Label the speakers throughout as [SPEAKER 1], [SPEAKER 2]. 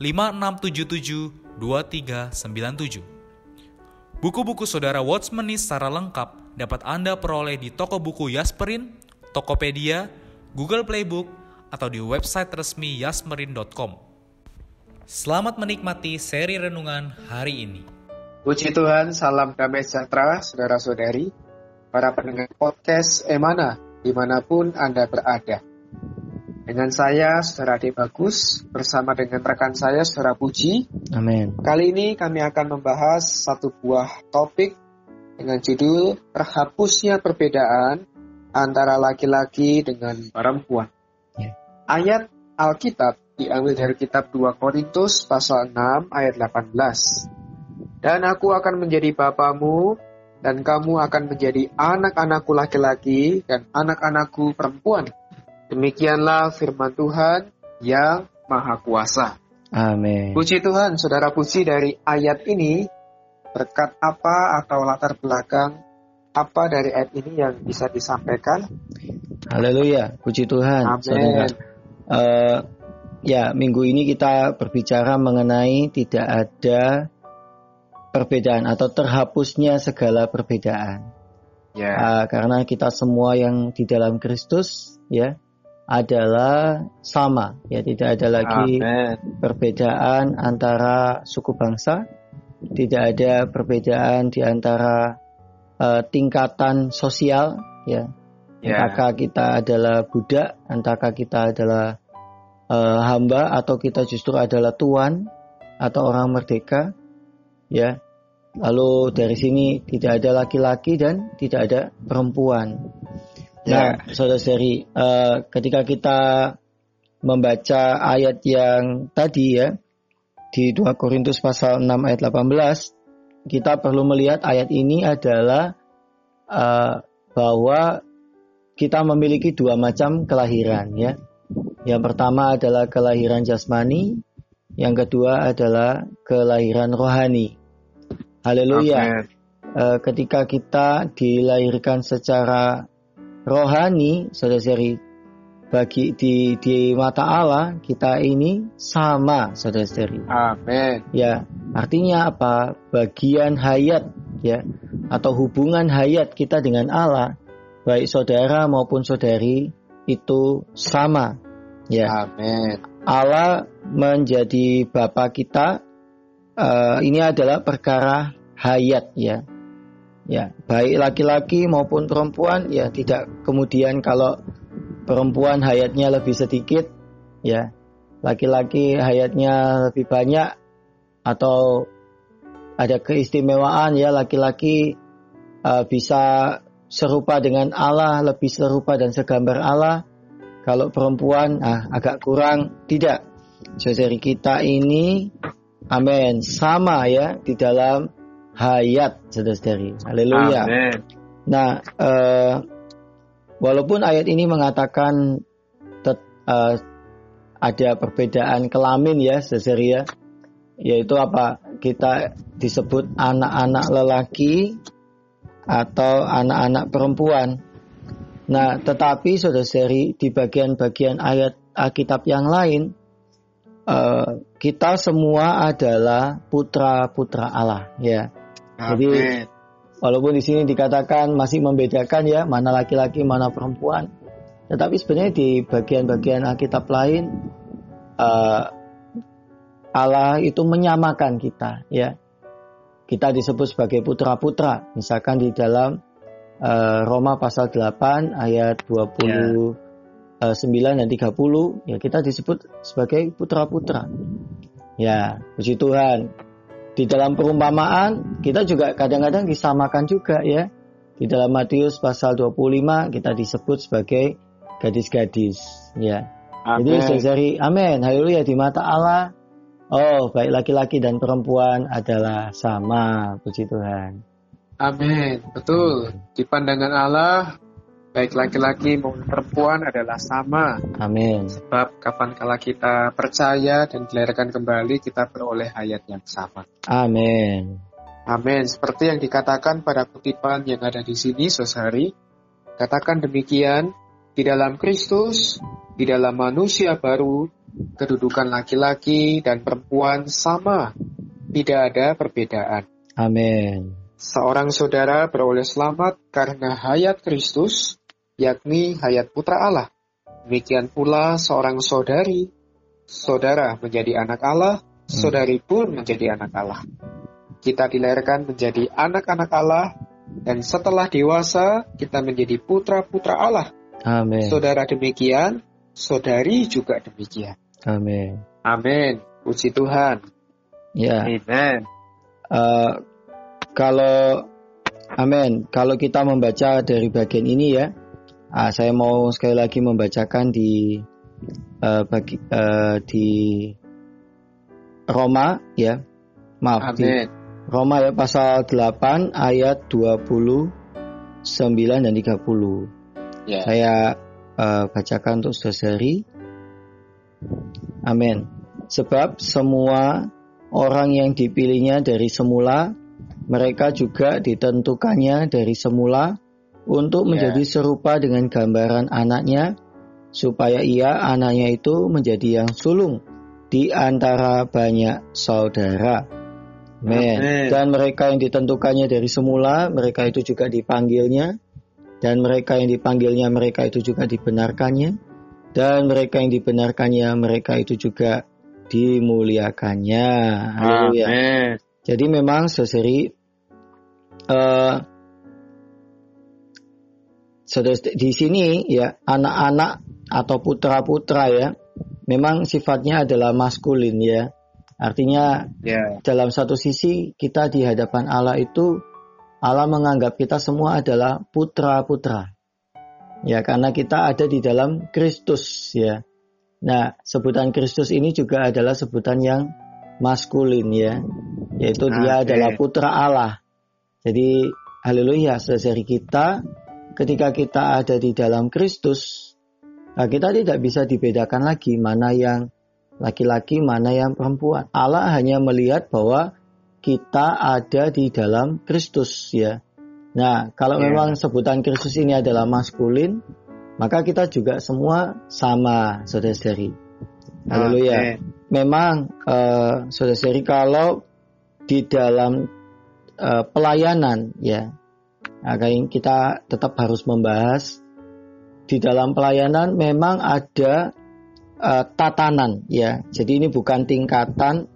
[SPEAKER 1] 5677 2397. Buku-buku saudara Watchmeni secara lengkap dapat Anda peroleh di toko buku Yasmerin, Tokopedia, Google Playbook, atau di website resmi yasmerin.com. Selamat menikmati seri renungan hari ini.
[SPEAKER 2] Puji Tuhan, salam damai sejahtera, saudara-saudari, para pendengar podcast Emana di mana pun Anda berada. Dengan saya, Saudara Ade Bagus, bersama dengan rekan saya, Saudara Puji.
[SPEAKER 3] Amin.
[SPEAKER 2] Kali ini kami akan membahas satu buah topik dengan judul Terhapusnya Perbedaan Antara Laki-Laki dengan Perempuan.
[SPEAKER 3] Ya.
[SPEAKER 2] Ayat Alkitab diambil dari kitab 2 Korintus pasal 6 ayat 18. Dan aku akan menjadi bapamu dan kamu akan menjadi anak-anakku laki-laki dan anak-anakku perempuan. Demikianlah firman Tuhan yang Maha Kuasa.
[SPEAKER 3] Amin.
[SPEAKER 2] Puji Tuhan, saudara puji dari ayat ini, berkat apa atau latar belakang apa dari ayat ini yang bisa disampaikan?
[SPEAKER 3] Haleluya, puji Tuhan.
[SPEAKER 2] Amin.
[SPEAKER 3] Uh, ya, minggu ini kita berbicara mengenai tidak ada perbedaan atau terhapusnya segala perbedaan.
[SPEAKER 2] Ya.
[SPEAKER 3] Uh, karena kita semua yang di dalam Kristus ya adalah sama ya tidak ada lagi
[SPEAKER 2] Amen.
[SPEAKER 3] perbedaan antara suku bangsa, tidak ada perbedaan di antara uh, tingkatan sosial ya.
[SPEAKER 2] Ya.
[SPEAKER 3] Entahkah kita adalah budak, entahkah kita adalah uh, hamba atau kita justru adalah tuan atau orang merdeka ya. Lalu dari sini tidak ada laki-laki dan tidak ada perempuan. Nah,
[SPEAKER 2] Ya.
[SPEAKER 3] saudara-saudari, eh, ketika kita membaca ayat yang tadi ya di 2 Korintus pasal 6 ayat 18, kita perlu melihat ayat ini adalah eh, bahwa kita memiliki dua macam kelahiran ya. Yang pertama adalah kelahiran jasmani, yang kedua adalah kelahiran rohani. Haleluya.
[SPEAKER 2] Amen.
[SPEAKER 3] Eh, ketika kita dilahirkan secara rohani, saudara-saudari, bagi di di mata Allah kita ini sama, saudara-saudari.
[SPEAKER 2] Amin.
[SPEAKER 3] Ya, artinya apa? Bagian hayat ya atau hubungan hayat kita dengan Allah, baik saudara maupun saudari itu sama. Ya.
[SPEAKER 2] Amin.
[SPEAKER 3] Allah menjadi Bapa kita eh, ini adalah perkara hayat ya. Ya, baik laki-laki maupun perempuan ya tidak kemudian kalau perempuan hayatnya lebih sedikit ya, laki-laki hayatnya lebih banyak atau ada keistimewaan ya laki-laki eh, bisa serupa dengan Allah, lebih serupa dan segambar Allah. Kalau perempuan ah, agak kurang tidak. Saudari kita ini amin sama ya di dalam hayat saudari. Haleluya. Nah, eh, walaupun ayat ini mengatakan tet- eh, ada perbedaan kelamin ya, saudari ya, yaitu apa? Kita disebut anak-anak lelaki atau anak-anak perempuan. Nah, tetapi saudari di bagian-bagian ayat Alkitab yang lain, eh, kita semua adalah putra-putra Allah, ya. Jadi walaupun di sini dikatakan masih membedakan ya mana laki-laki mana perempuan, tetapi sebenarnya di bagian-bagian Alkitab lain eh, Allah itu menyamakan kita ya. Kita disebut sebagai putra-putra. Misalkan di dalam uh, Roma pasal 8 ayat 29 ya. dan 30 ya kita disebut sebagai putra-putra. Ya, puji Tuhan. Di dalam perumpamaan kita juga kadang-kadang disamakan juga ya. Di dalam Matius pasal 25 kita disebut sebagai gadis-gadis ya. Amen. Jadi dari amin, haleluya di mata Allah Oh, baik laki-laki dan perempuan adalah sama, puji Tuhan.
[SPEAKER 2] Amin, betul. Di pandangan Allah, baik laki-laki maupun perempuan adalah sama.
[SPEAKER 3] Amin.
[SPEAKER 2] Sebab kapan kala kita percaya dan dilahirkan kembali, kita beroleh hayat yang sama.
[SPEAKER 3] Amin.
[SPEAKER 2] Amin. Seperti yang dikatakan pada kutipan yang ada di sini, Sosari, katakan demikian, di dalam Kristus, di dalam manusia baru, kedudukan laki-laki dan perempuan sama, tidak ada perbedaan.
[SPEAKER 3] Amin.
[SPEAKER 2] Seorang saudara beroleh selamat karena hayat Kristus, yakni hayat Putra Allah. Demikian pula seorang saudari, saudara menjadi anak Allah, saudari pun menjadi anak Allah. Kita dilahirkan menjadi anak-anak Allah, dan setelah dewasa kita menjadi putra-putra Allah.
[SPEAKER 3] Amin.
[SPEAKER 2] Saudara demikian, saudari juga demikian.
[SPEAKER 3] Amin.
[SPEAKER 2] Amin. Puji Tuhan.
[SPEAKER 3] Ya.
[SPEAKER 2] Amin.
[SPEAKER 3] Uh, kalau Amin. Kalau kita membaca dari bagian ini ya, uh, saya mau sekali lagi membacakan di uh, bagi, uh, di Roma ya. Maaf Amin. di Roma ya pasal 8 ayat 29 dan 30. Yeah. Saya uh, bacakan untuk saudari. Amin. Sebab semua orang yang dipilihnya dari semula, mereka juga ditentukannya dari semula untuk ya. menjadi serupa dengan gambaran anaknya, supaya ia anaknya itu menjadi yang sulung di antara banyak saudara. Amin. Dan mereka yang ditentukannya dari semula, mereka itu juga dipanggilnya, dan mereka yang dipanggilnya, mereka itu juga dibenarkannya, dan mereka yang dibenarkannya, mereka itu juga dimuliakannya. Haleluya. Jadi memang seseri uh, di sini ya anak-anak atau putra-putra ya memang sifatnya adalah maskulin ya. Artinya yeah. dalam satu sisi kita di hadapan Allah itu Allah menganggap kita semua adalah putra-putra. Ya, karena kita ada di dalam Kristus ya. Nah, sebutan Kristus ini juga adalah sebutan yang maskulin ya, yaitu okay. dia adalah putra Allah. Jadi, haleluya, saudari kita ketika kita ada di dalam Kristus, nah kita tidak bisa dibedakan lagi mana yang laki-laki, mana yang perempuan. Allah hanya melihat bahwa kita ada di dalam Kristus ya. Nah, kalau yeah. memang sebutan Kristus ini adalah maskulin, maka kita juga semua sama, saudara-saudari. Haleluya. Okay. Memang, uh, saudara-saudari, kalau di dalam uh, pelayanan, ya, nah, kita tetap harus membahas di dalam pelayanan memang ada uh, tatanan, ya. Jadi ini bukan tingkatan,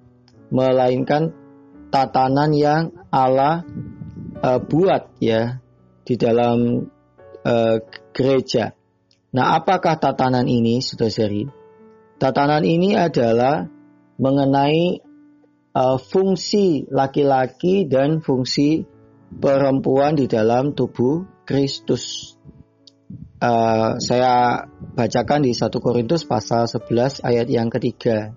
[SPEAKER 3] melainkan tatanan yang Allah uh, buat ya di dalam uh, gereja. Nah, apakah tatanan ini, saudara-saudari? Tatanan ini adalah mengenai uh, fungsi laki-laki dan fungsi perempuan di dalam tubuh Kristus. Uh, saya bacakan di 1 Korintus pasal 11 ayat yang ketiga.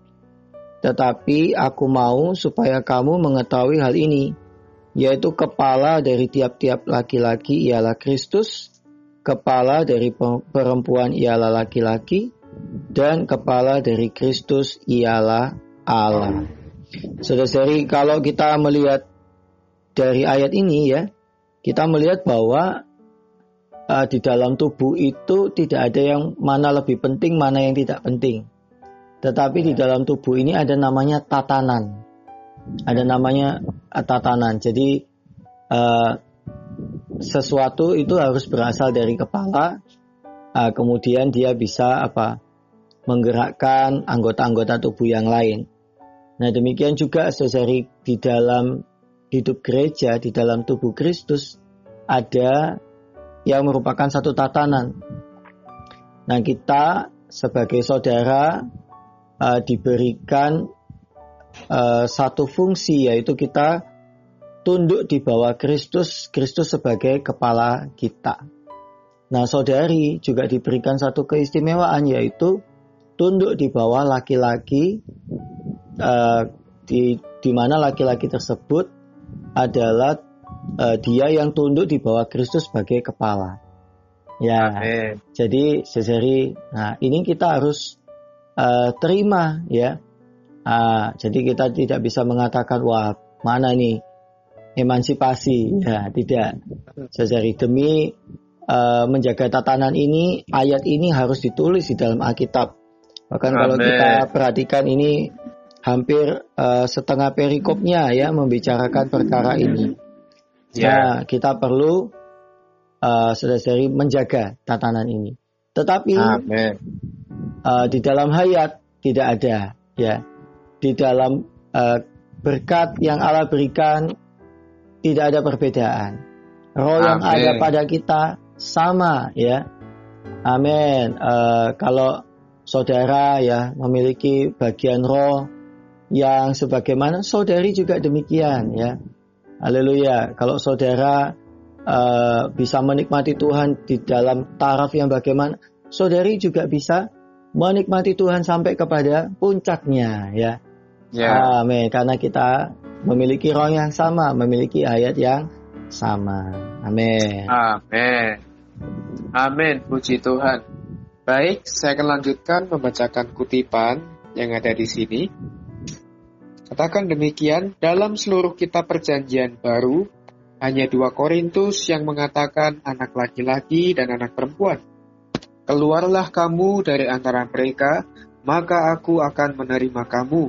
[SPEAKER 3] Tetapi aku mau supaya kamu mengetahui hal ini, yaitu kepala dari tiap-tiap laki-laki ialah Kristus, kepala dari perempuan ialah laki-laki, dan kepala dari Kristus ialah Allah. Saudara-saudari, kalau kita melihat dari ayat ini ya, kita melihat bahwa uh, di dalam tubuh itu tidak ada yang mana lebih penting, mana yang tidak penting. Tetapi di dalam tubuh ini ada namanya tatanan ada namanya tatanan. Jadi uh, sesuatu itu harus berasal dari kepala, uh, kemudian dia bisa apa menggerakkan anggota-anggota tubuh yang lain. Nah demikian juga saudari di dalam hidup gereja, di dalam tubuh Kristus ada yang merupakan satu tatanan. Nah kita sebagai saudara uh, diberikan uh, satu fungsi yaitu kita tunduk di bawah Kristus, Kristus sebagai kepala kita. Nah, saudari juga diberikan satu keistimewaan yaitu tunduk di bawah laki-laki uh, di di mana laki-laki tersebut adalah uh, dia yang tunduk di bawah Kristus sebagai kepala. Ya, Amen. jadi saudari, nah ini kita harus uh, terima ya. Uh, jadi kita tidak bisa mengatakan wah mana ini emansipasi, ya tidak. Saudari demi uh, menjaga tatanan ini, ayat ini harus ditulis di dalam Alkitab. Bahkan Amen. kalau kita perhatikan ini hampir uh, setengah perikopnya ya membicarakan perkara ini. Ya, nah, kita perlu uh, saudara menjaga tatanan ini. Tetapi Uh, di dalam hayat tidak ada ya. Di dalam uh, berkat yang Allah berikan tidak ada perbedaan. Roh yang ada pada kita sama ya. Amin. Uh, kalau saudara ya memiliki bagian roh yang sebagaimana saudari juga demikian ya. Haleluya. Kalau saudara uh, bisa menikmati Tuhan di dalam taraf yang bagaimana, saudari juga bisa menikmati Tuhan sampai kepada puncaknya ya. Yeah. Amin. Karena kita memiliki roh yang sama, memiliki ayat yang sama. Amin.
[SPEAKER 2] Amin. Amin, puji Tuhan. Baik, saya akan lanjutkan membacakan kutipan yang ada di sini. Katakan demikian, dalam seluruh kitab perjanjian baru, hanya dua Korintus yang mengatakan anak laki-laki dan anak perempuan. Keluarlah kamu dari antara mereka, maka aku akan menerima kamu,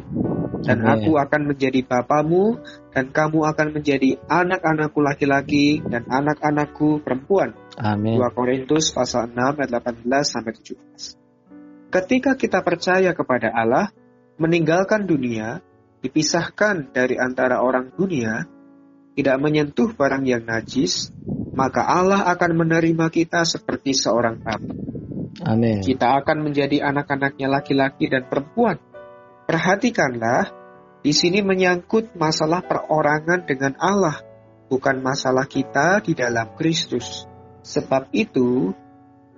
[SPEAKER 2] dan aku akan menjadi bapamu, dan kamu akan menjadi anak-anakku laki-laki dan anak-anakku perempuan.
[SPEAKER 3] Amin. 2
[SPEAKER 2] Korintus pasal 6 ayat 18 sampai 17. Ketika kita percaya kepada Allah, meninggalkan dunia, dipisahkan dari antara orang dunia, tidak menyentuh barang yang najis, maka Allah akan menerima kita seperti seorang abu.
[SPEAKER 3] Amin.
[SPEAKER 2] Kita akan menjadi anak-anaknya laki-laki dan perempuan. Perhatikanlah, di sini menyangkut masalah perorangan dengan Allah, bukan masalah kita di dalam Kristus. Sebab itu,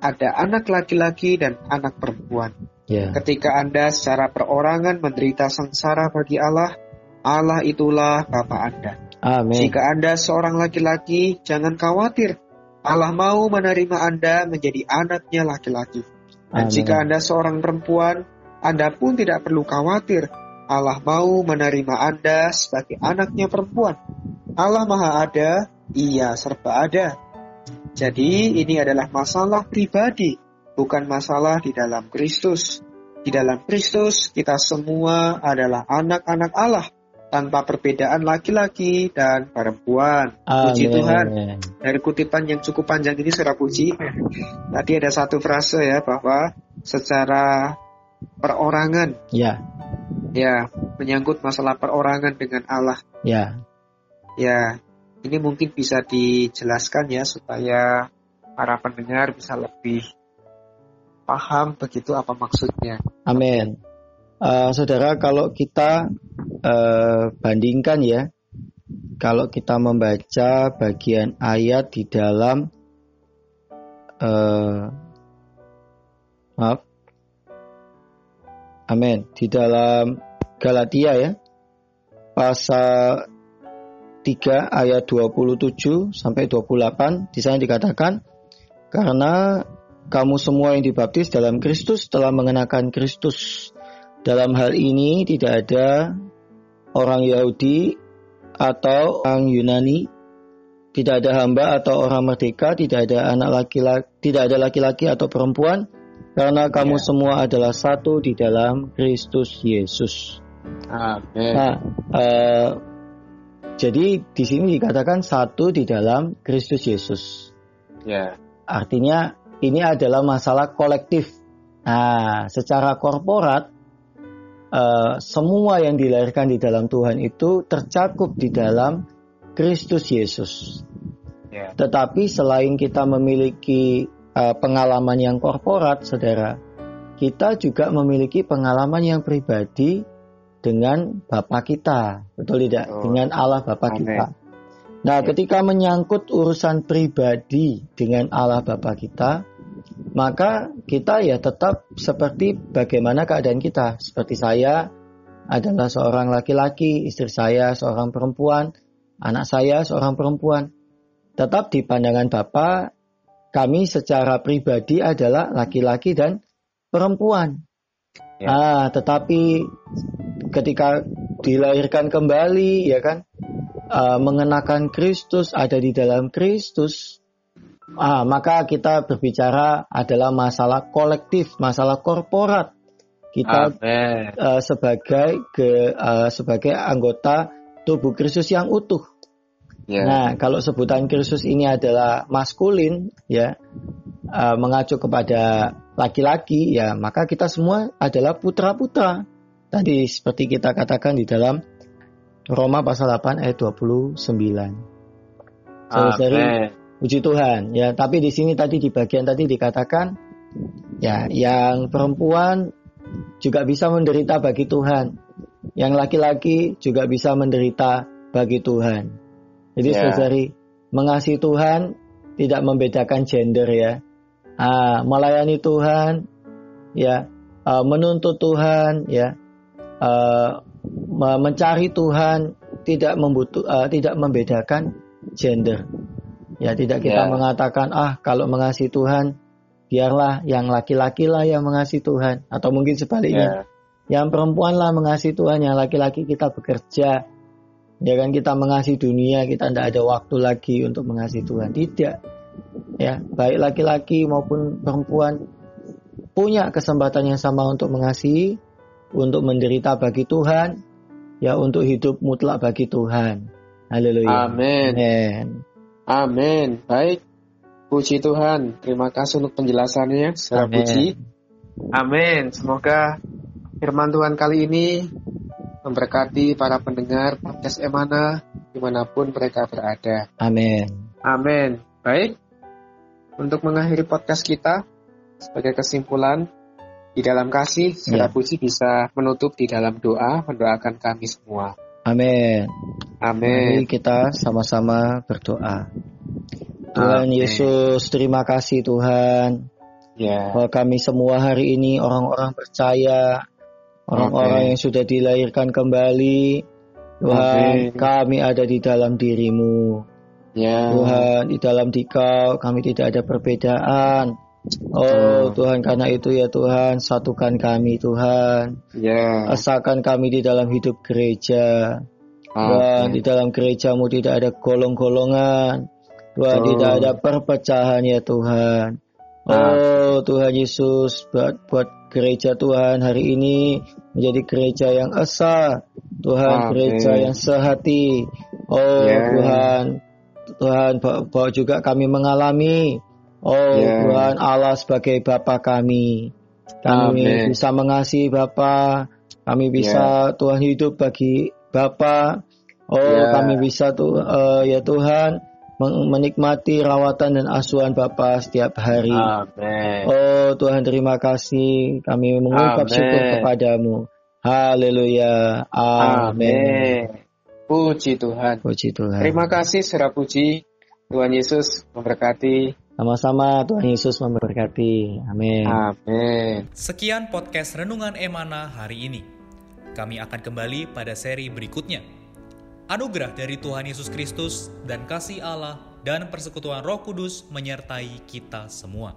[SPEAKER 2] ada anak laki-laki dan anak perempuan. Yeah. Ketika Anda secara perorangan menderita sengsara bagi Allah, Allah itulah Bapa Anda.
[SPEAKER 3] Amin.
[SPEAKER 2] Jika Anda seorang laki-laki, jangan khawatir. Allah mau menerima Anda menjadi anaknya laki-laki. Dan Amin. jika Anda seorang perempuan, Anda pun tidak perlu khawatir. Allah mau menerima Anda sebagai anaknya perempuan. Allah Maha Ada, Ia serba ada. Jadi ini adalah masalah pribadi, bukan masalah di dalam Kristus. Di dalam Kristus kita semua adalah anak-anak Allah tanpa perbedaan laki-laki dan perempuan. Puji Tuhan. Dari kutipan yang cukup panjang ini sudah puji. Tadi ada satu frase ya bahwa secara perorangan.
[SPEAKER 3] Ya.
[SPEAKER 2] Ya, menyangkut masalah perorangan dengan Allah.
[SPEAKER 3] Ya.
[SPEAKER 2] Ya, ini mungkin bisa dijelaskan ya supaya para pendengar bisa lebih paham begitu apa maksudnya.
[SPEAKER 3] Amin. Uh, saudara, kalau kita uh, bandingkan ya, kalau kita membaca bagian ayat di dalam uh, maaf, Amin, di dalam Galatia ya, pasal 3 ayat 27 sampai 28 di sana dikatakan karena kamu semua yang dibaptis dalam Kristus telah mengenakan Kristus. Dalam hal ini tidak ada orang Yahudi atau orang Yunani, tidak ada hamba atau orang merdeka, tidak ada anak laki-laki, tidak ada laki-laki atau perempuan, karena kamu ya. semua adalah satu di dalam Kristus Yesus.
[SPEAKER 2] Amin.
[SPEAKER 3] Nah, uh, jadi di sini dikatakan satu di dalam Kristus Yesus.
[SPEAKER 2] Ya.
[SPEAKER 3] Artinya ini adalah masalah kolektif. Nah, secara korporat uh, semua yang dilahirkan di dalam Tuhan itu tercakup di dalam Kristus Yesus. Yeah. Tetapi selain kita memiliki uh, pengalaman yang korporat, saudara, kita juga memiliki pengalaman yang pribadi dengan Bapa kita, betul tidak? Oh. Dengan Allah Bapa kita. Nah, ketika menyangkut urusan pribadi dengan Allah Bapa kita, maka kita ya tetap seperti bagaimana keadaan kita. Seperti saya adalah seorang laki-laki, istri saya seorang perempuan, anak saya seorang perempuan. Tetap di pandangan Bapa, kami secara pribadi adalah laki-laki dan perempuan. Ya. Ah, tetapi ketika dilahirkan kembali, ya kan, uh, mengenakan Kristus ada di dalam Kristus, ah, maka kita berbicara adalah masalah kolektif, masalah korporat. Kita uh, sebagai ke, uh, sebagai anggota tubuh Kristus yang utuh. Yeah. Nah, kalau sebutan Kristus ini adalah maskulin, ya, uh, mengacu kepada laki-laki, ya, maka kita semua adalah putra-putra. Tadi seperti kita katakan di dalam Roma pasal 8 ayat 29. Saudari, puji Tuhan. Ya, tapi di sini tadi di bagian tadi dikatakan ya, yang perempuan juga bisa menderita bagi Tuhan. Yang laki-laki juga bisa menderita bagi Tuhan. Jadi yeah. saudari, mengasihi Tuhan tidak membedakan gender ya. Ah, melayani Tuhan, ya, uh, menuntut Tuhan, ya, uh, mencari Tuhan tidak membutuh, uh, tidak membedakan gender. Ya, tidak kita yeah. mengatakan ah kalau mengasihi Tuhan biarlah yang laki-laki lah yang mengasihi Tuhan atau mungkin sebaliknya. Yeah. Yang perempuan lah mengasihi Tuhan, yang laki-laki kita bekerja. Ya kan kita mengasihi dunia, kita tidak ada waktu lagi untuk mengasihi Tuhan. Tidak. Ya, baik laki-laki maupun perempuan punya kesempatan yang sama untuk mengasihi, untuk menderita bagi Tuhan, ya untuk hidup mutlak bagi Tuhan. Haleluya.
[SPEAKER 2] Amin. Amin. Amin. Baik. Puji Tuhan. Terima kasih untuk penjelasannya. Secara puji. Amin. Semoga firman Tuhan kali ini memberkati para pendengar podcast Emana di mana pun mereka berada.
[SPEAKER 3] Amin.
[SPEAKER 2] Amin. Baik. Untuk mengakhiri podcast kita, sebagai kesimpulan, di dalam kasih, ya. puji bisa menutup di dalam doa, mendoakan kami semua.
[SPEAKER 3] Amin.
[SPEAKER 2] Amin.
[SPEAKER 3] Mari kita sama-sama berdoa. Tuhan Amen. Yesus, terima kasih Tuhan. Ya. Bahwa kami semua hari ini orang-orang percaya, orang-orang yang sudah dilahirkan kembali. Tuhan, kami ada di dalam dirimu. Ya. Tuhan, di dalam dikau kami tidak ada perbedaan. Oh Tuhan karena itu ya Tuhan satukan kami Tuhan. Ya. Asalkan kami di dalam hidup gereja. Tuhan di dalam gerejamu tidak ada golong-golongan. Tuhan oh. tidak ada perpecahan ya Tuhan. Oh Tuhan Yesus buat buat gereja Tuhan hari ini menjadi gereja yang esa. Tuhan Amen. gereja yang sehati. Oh yeah. Tuhan Tuhan bahwa juga kami mengalami Oh yeah. Tuhan Allah sebagai Bapa kami. Kami Amen. bisa mengasihi Bapa. Kami bisa yeah. Tuhan hidup bagi Bapa. Oh yeah. kami bisa tuh uh, ya Tuhan menikmati rawatan dan asuhan Bapa setiap hari. Amen. Oh Tuhan terima kasih. Kami mengucap Amen. syukur kepadamu. Haleluya. Amin.
[SPEAKER 2] Puji Tuhan.
[SPEAKER 3] Puji Tuhan.
[SPEAKER 2] Terima kasih serah puji. Tuhan Yesus memberkati.
[SPEAKER 3] Sama-sama Tuhan Yesus memberkati. Amin.
[SPEAKER 2] Amin.
[SPEAKER 1] Sekian podcast Renungan Emana hari ini. Kami akan kembali pada seri berikutnya. Anugerah dari Tuhan Yesus Kristus dan kasih Allah dan persekutuan Roh Kudus menyertai kita semua.